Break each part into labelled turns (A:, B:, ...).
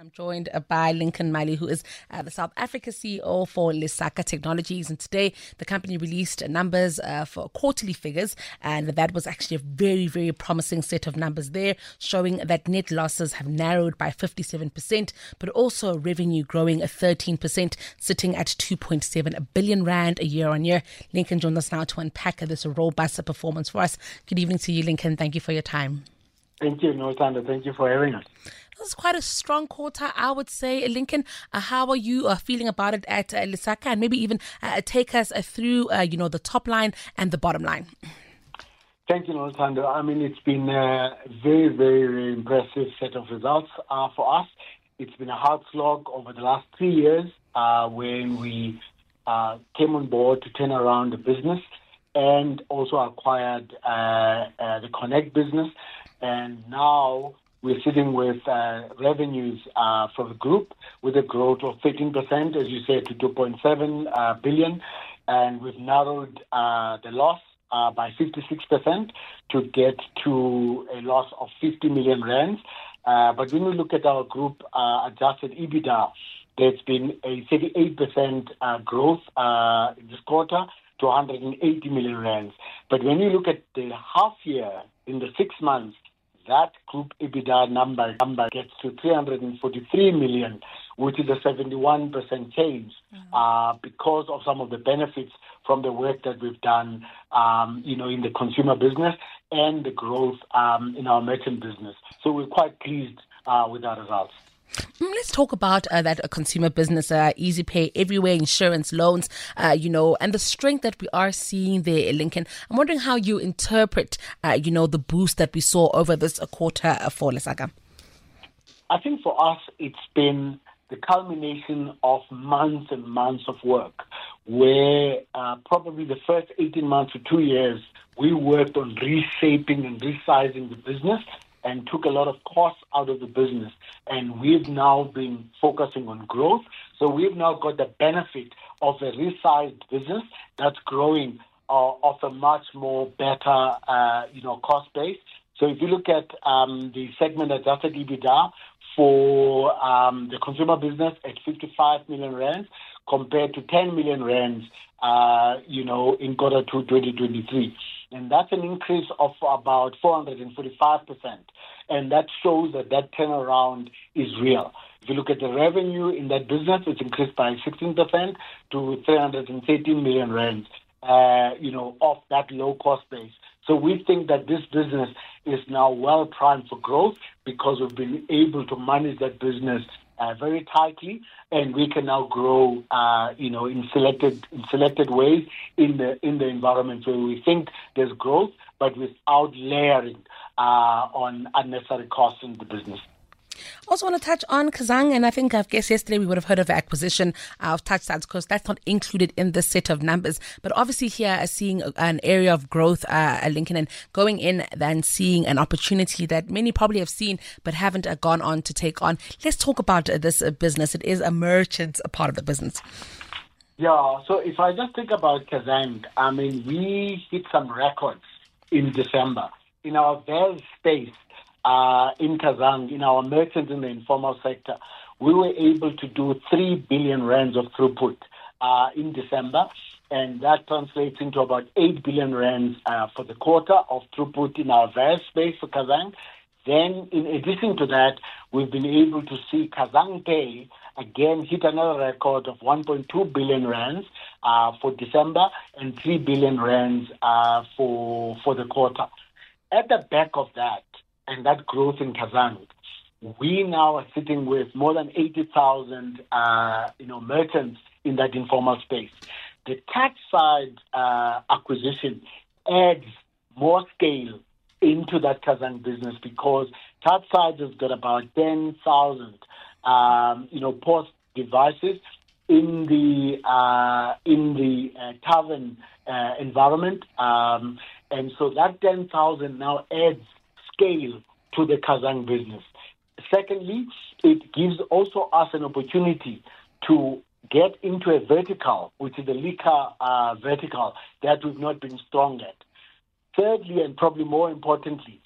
A: I'm joined by Lincoln Mali, who is uh, the South Africa CEO for Lesaka Technologies. And today, the company released numbers uh, for quarterly figures, and that was actually a very, very promising set of numbers there, showing that net losses have narrowed by 57%, but also revenue growing at 13%, sitting at 2.7 billion rand a year on year. Lincoln joins us now to unpack this robust performance for us. Good evening to you, Lincoln. Thank you for your time.
B: Thank you, Noluthando. Thank you for having us.
A: This is quite a strong quarter, I would say. Lincoln, uh, how are you uh, feeling about it at uh, Lesaka? And maybe even uh, take us uh, through, uh, you know, the top line and the bottom line.
B: Thank you, Noluthando. I mean, it's been a very, very, very impressive set of results for us. It's been a hard slog over the last three years when we came on board to turn around the business and also acquired the Connect business. And now we're sitting with uh, revenues uh, for the group with a growth of 13%, as you said, to 2.7 uh, billion, and we've narrowed uh, the loss uh, by 56% to get to a loss of 50 million rands. Uh, but when we look at our group uh, adjusted EBITDA, there's been a 38% growth in this quarter to 180 million rands. But when you look at the half year, in the six months, that group EBITDA number, number gets to 343 million, which is a 71% change mm-hmm. uh, because of some of the benefits from the work that we've done, um, you know, in the consumer business and the growth um, in our merchant business. So we're quite pleased uh, with our results.
A: Mm, let's talk about uh, that uh, consumer business, uh, Easy Pay, everywhere insurance, loans, uh, you know, and the strength that we are seeing there, Lincoln. I'm wondering how you interpret, uh, you know, the boost that we saw over this uh, quarter for Lesaka.
B: I think for us, it's been the culmination of months and months of work, where probably the first 18 months to two years, we worked on reshaping and resizing the business and took a lot of costs out of the business. And we've now been focusing on growth. So we've now got the benefit of a resized business that's growing uh, off a much more better, uh, you know, cost base. So if you look at um, the segment adjusted EBITDA for um, the consumer business at 55 million rands compared to 10 million rands, uh, you know, in quarter two 2023 and that's an increase of about 445%. And that shows that that turnaround is real. If you look at the revenue in that business, it's increased by 16% to 313 million rands, uh, you know, off that low cost base. So we think that this business is now well primed for growth because we've been able to manage that business uh, very tightly, and we can now grow, uh, you know, in selected in selected ways in the in the environment where we think there's growth, but without layering uh, on unnecessary costs in the business.
A: Also, want to touch on Kazang, and I think I guess yesterday we would have heard of acquisition of TouchSides because that's not included in this set of numbers. But obviously, here seeing an area of growth, uh, Lincoln, and going in and seeing an opportunity that many probably have seen but haven't uh, gone on to take on. Let's talk about uh, this uh, business. It is a merchant part of the business.
B: Yeah, so if I just think about Kazang, I mean, we hit some records in December in our VAS space uh, in Kazang, in our merchants in the informal sector, we were able to do 3 billion rands of throughput uh, in December, and that translates into about 8 billion rands uh, for the quarter of throughput in our VAS space for Kazang. Then, in addition to that, we've been able to see Kazang Pay again hit another record of 1.2 billion rands uh, for December and 3 billion rands uh, for for the quarter. At the back of that, and that growth in Kazang, we now are sitting with more than 80,000 uh, you know, merchants in that informal space. The tax side uh, acquisition adds more scale into that Kazang business because tax side has got about 10,000 um, you know, POS devices in the uh, in the uh, tavern uh, environment, um, and so that 10,000 now adds scale to the Kazang business. Secondly, it gives also us an opportunity to get into a vertical, which is the liquor uh, vertical that we've not been strong at. Thirdly, and probably more importantly,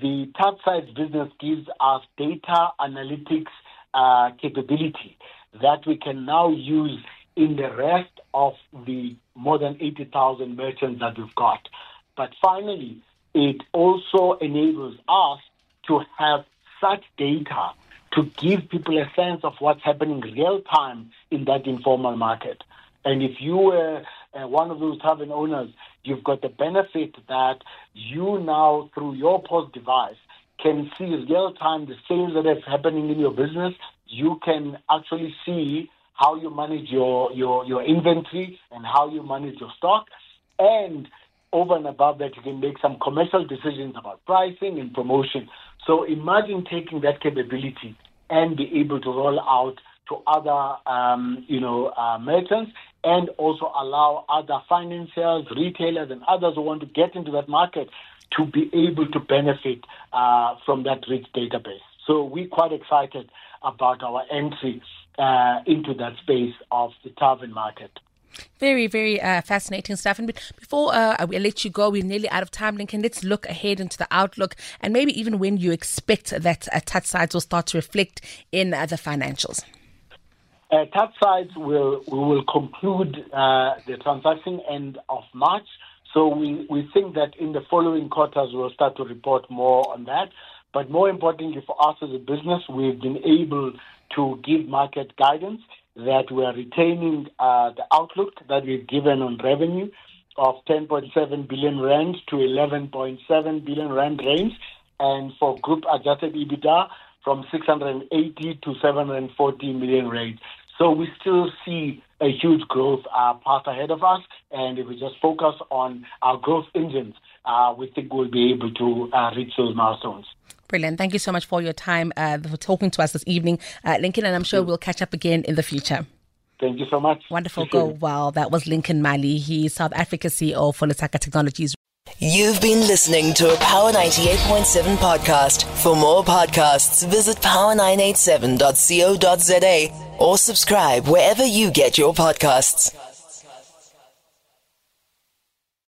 B: the Touchsides business gives us data analytics uh, capability that we can now use in the rest of the more than 80,000 merchants that we've got. But finally, it also enables us to have such data to give people a sense of what's happening real time in that informal market. And if you were uh, one of those tavern owners, you've got the benefit that you now, through your POS device, can see real time the sales that are happening in your business. You can actually see how you manage your, your, your inventory and how you manage your stock. And over and above that, you can make some commercial decisions about pricing and promotion. So imagine taking that capability and be able to roll out to other, um, you know, uh, merchants and also allow other financiers, retailers, and others who want to get into that market to be able to benefit uh, from that rich database. So we're quite excited about our entry uh, into that space of the tavern market.
A: Very, very uh, fascinating stuff. And before uh, I let you go, we're nearly out of time, Lincoln. Let's look ahead into the outlook and maybe even when you expect that uh, Touchsides will start to reflect in uh, the financials.
B: Uh, touch sides will we will conclude uh, the transaction end of March. So we, we think that in the following quarters we'll start to report more on that. But more importantly for us as a business, we've been able to give market guidance that we are retaining uh, the outlook that we've given on revenue of 10.7 billion rand to 11.7 billion rand range, and for group adjusted EBITDA from 680 to 740 million rand. So we still see a huge growth uh, path ahead of us, and if we just focus on our growth engines, uh, we think we'll be able to uh, reach those milestones.
A: Brilliant. Thank you so much for your time, uh, for talking to us this evening, uh, Lincoln, and I'm sure we'll catch up again in the future.
B: Thank you so much.
A: Wonderful. Go well. That was Lincoln Mali. He's South Africa CEO for Lesaka Technologies.
C: You've been listening to a Power 98.7 podcast. For more podcasts, visit power987.co.za or subscribe wherever you get your podcasts.